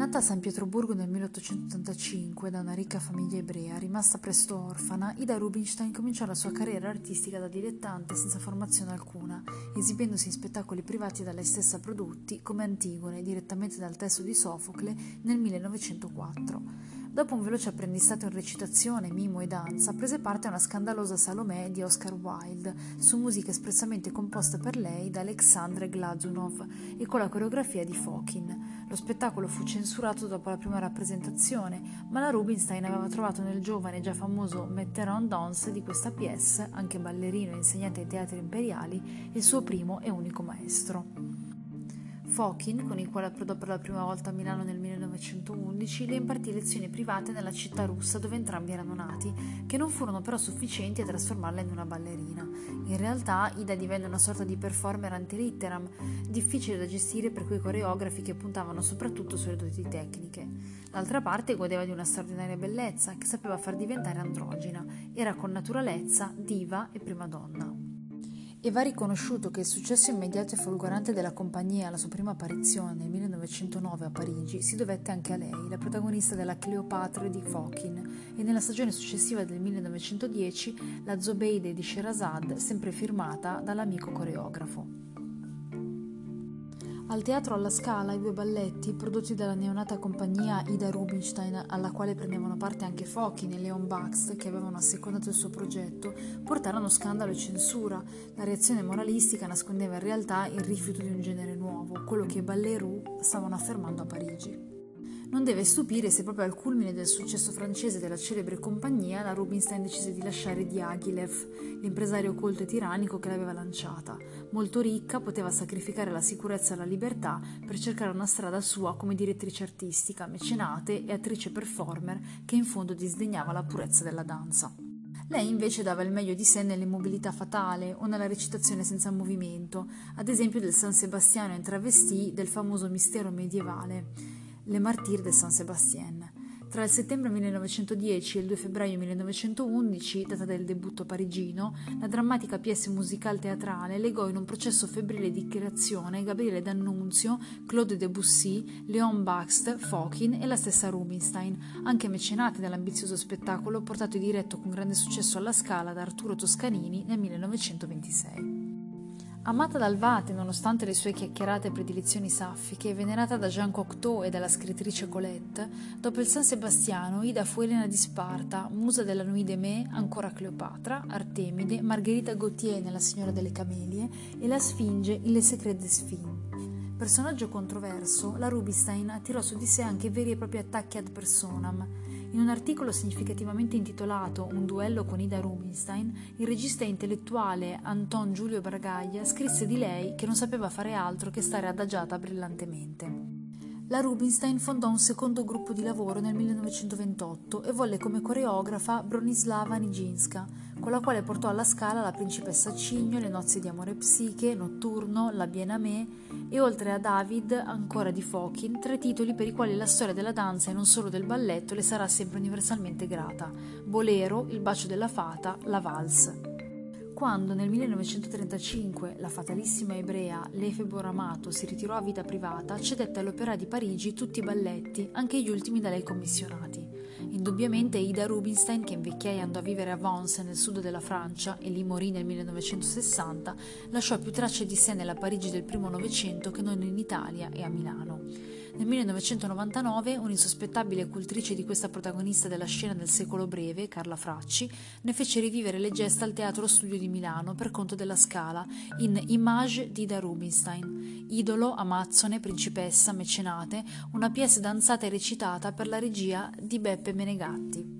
Nata a San Pietroburgo nel 1885 da una ricca famiglia ebrea, rimasta presto orfana, Ida Rubinstein cominciò la sua carriera artistica da dilettante senza formazione alcuna, esibendosi in spettacoli privati da lei stessa prodotti, come Antigone, direttamente dal testo di Sofocle, nel 1904. Dopo un veloce apprendistato in recitazione, mimo e danza, prese parte a una scandalosa Salomè di Oscar Wilde, su musica espressamente composta per lei da Alexandre Glazunov e con la coreografia di Fokin. Lo spettacolo fu censurato dopo la prima rappresentazione, ma la Rubinstein aveva trovato nel giovane e già famoso Metteron Dons di questa pièce, anche ballerino e insegnante ai teatri imperiali, il suo primo e unico maestro. Fokin, con il quale approdò per la prima volta a Milano nel 1911, le impartì lezioni private nella città russa dove entrambi erano nati, che non furono però sufficienti a trasformarla in una ballerina. In realtà Ida divenne una sorta di performer antilitteram, difficile da gestire per quei coreografi che puntavano soprattutto sulle doti tecniche. D'altra parte godeva di una straordinaria bellezza che sapeva far diventare androgina, era con naturalezza diva e prima donna. E va riconosciuto che il successo immediato e folgorante della compagnia alla sua prima apparizione nel 1909 a Parigi si dovette anche a lei, la protagonista della Cleopatra di Fokin, e nella stagione successiva del 1910 la Zobeide di Sherazad, sempre firmata dall'amico coreografo. Al teatro alla Scala i due balletti, prodotti dalla neonata compagnia Ida Rubinstein, alla quale prendevano parte anche Fochin e Leon Bax, che avevano assecondato il suo progetto, portarono scandalo e censura. La reazione moralistica nascondeva in realtà il rifiuto di un genere nuovo, quello che i Ballerou stavano affermando a Parigi. Non deve stupire se proprio al culmine del successo francese della celebre compagnia la Rubinstein decise di lasciare Diaghilev, l'impresario colto e tirannico che l'aveva lanciata. Molto ricca, poteva sacrificare la sicurezza e la libertà per cercare una strada sua come direttrice artistica, mecenate e attrice performer che in fondo disdegnava la purezza della danza. Lei invece dava il meglio di sé nell'immobilità fatale o nella recitazione senza movimento, ad esempio del San Sebastiano in travestì del famoso mistero medievale. Le Martyrs de Saint-Sébastien. Tra il settembre 1910 e il 2 febbraio 1911, data del debutto parigino, la drammatica pièce musicale teatrale legò in un processo febbrile di creazione Gabriele D'Annunzio, Claude Debussy, Léon Baxt, Fokin e la stessa Rubinstein, anche mecenate dall'ambizioso spettacolo portato in diretto con grande successo alla Scala da Arturo Toscanini nel 1926. Amata dal Vate nonostante le sue chiacchierate predilezioni saffiche, venerata da Jean Cocteau e dalla scrittrice Colette, dopo il San Sebastiano Ida fu Elena di Sparta, musa della Nuit de Mai, ancora Cleopatra, Artemide, Margherita Gautier nella Signora delle Camelie e la Sfinge in Le Secret des Filles. Personaggio controverso, la Rubinstein attirò su di sé anche veri e propri attacchi ad personam, in un articolo significativamente intitolato Un duello con Ida Rubinstein, il regista intellettuale Anton Giulio Bragaglia scrisse di lei che non sapeva fare altro che stare adagiata brillantemente. La Rubinstein fondò un secondo gruppo di lavoro nel 1928 e volle come coreografa Bronislava Nijinska, con la quale portò alla scala La principessa Cigno, Le nozze di amore psiche, Notturno, La Bien Amé e oltre a David, ancora di Fokin, tre titoli per i quali la storia della danza e non solo del balletto le sarà sempre universalmente grata: Bolero, Il bacio della fata, La valse quando nel 1935 la fatalissima ebrea Lefebvre Amato si ritirò a vita privata, cedette all'Opera di Parigi tutti i balletti, anche gli ultimi da lei commissionati. Indubbiamente Ida Rubinstein, che invecchiai andò a vivere a Vence nel sud della Francia e lì morì nel 1960, lasciò più tracce di sé nella Parigi del primo Novecento che non in Italia e a Milano. Nel 1999 un'insospettabile cultrice di questa protagonista della scena del secolo breve, Carla Fracci, ne fece rivivere le gesta al Teatro Studio di Milano per conto della Scala in Image di Da Rubinstein, idolo, amazzone, principessa, mecenate, una pièce danzata e recitata per la regia di Beppe Menegatti.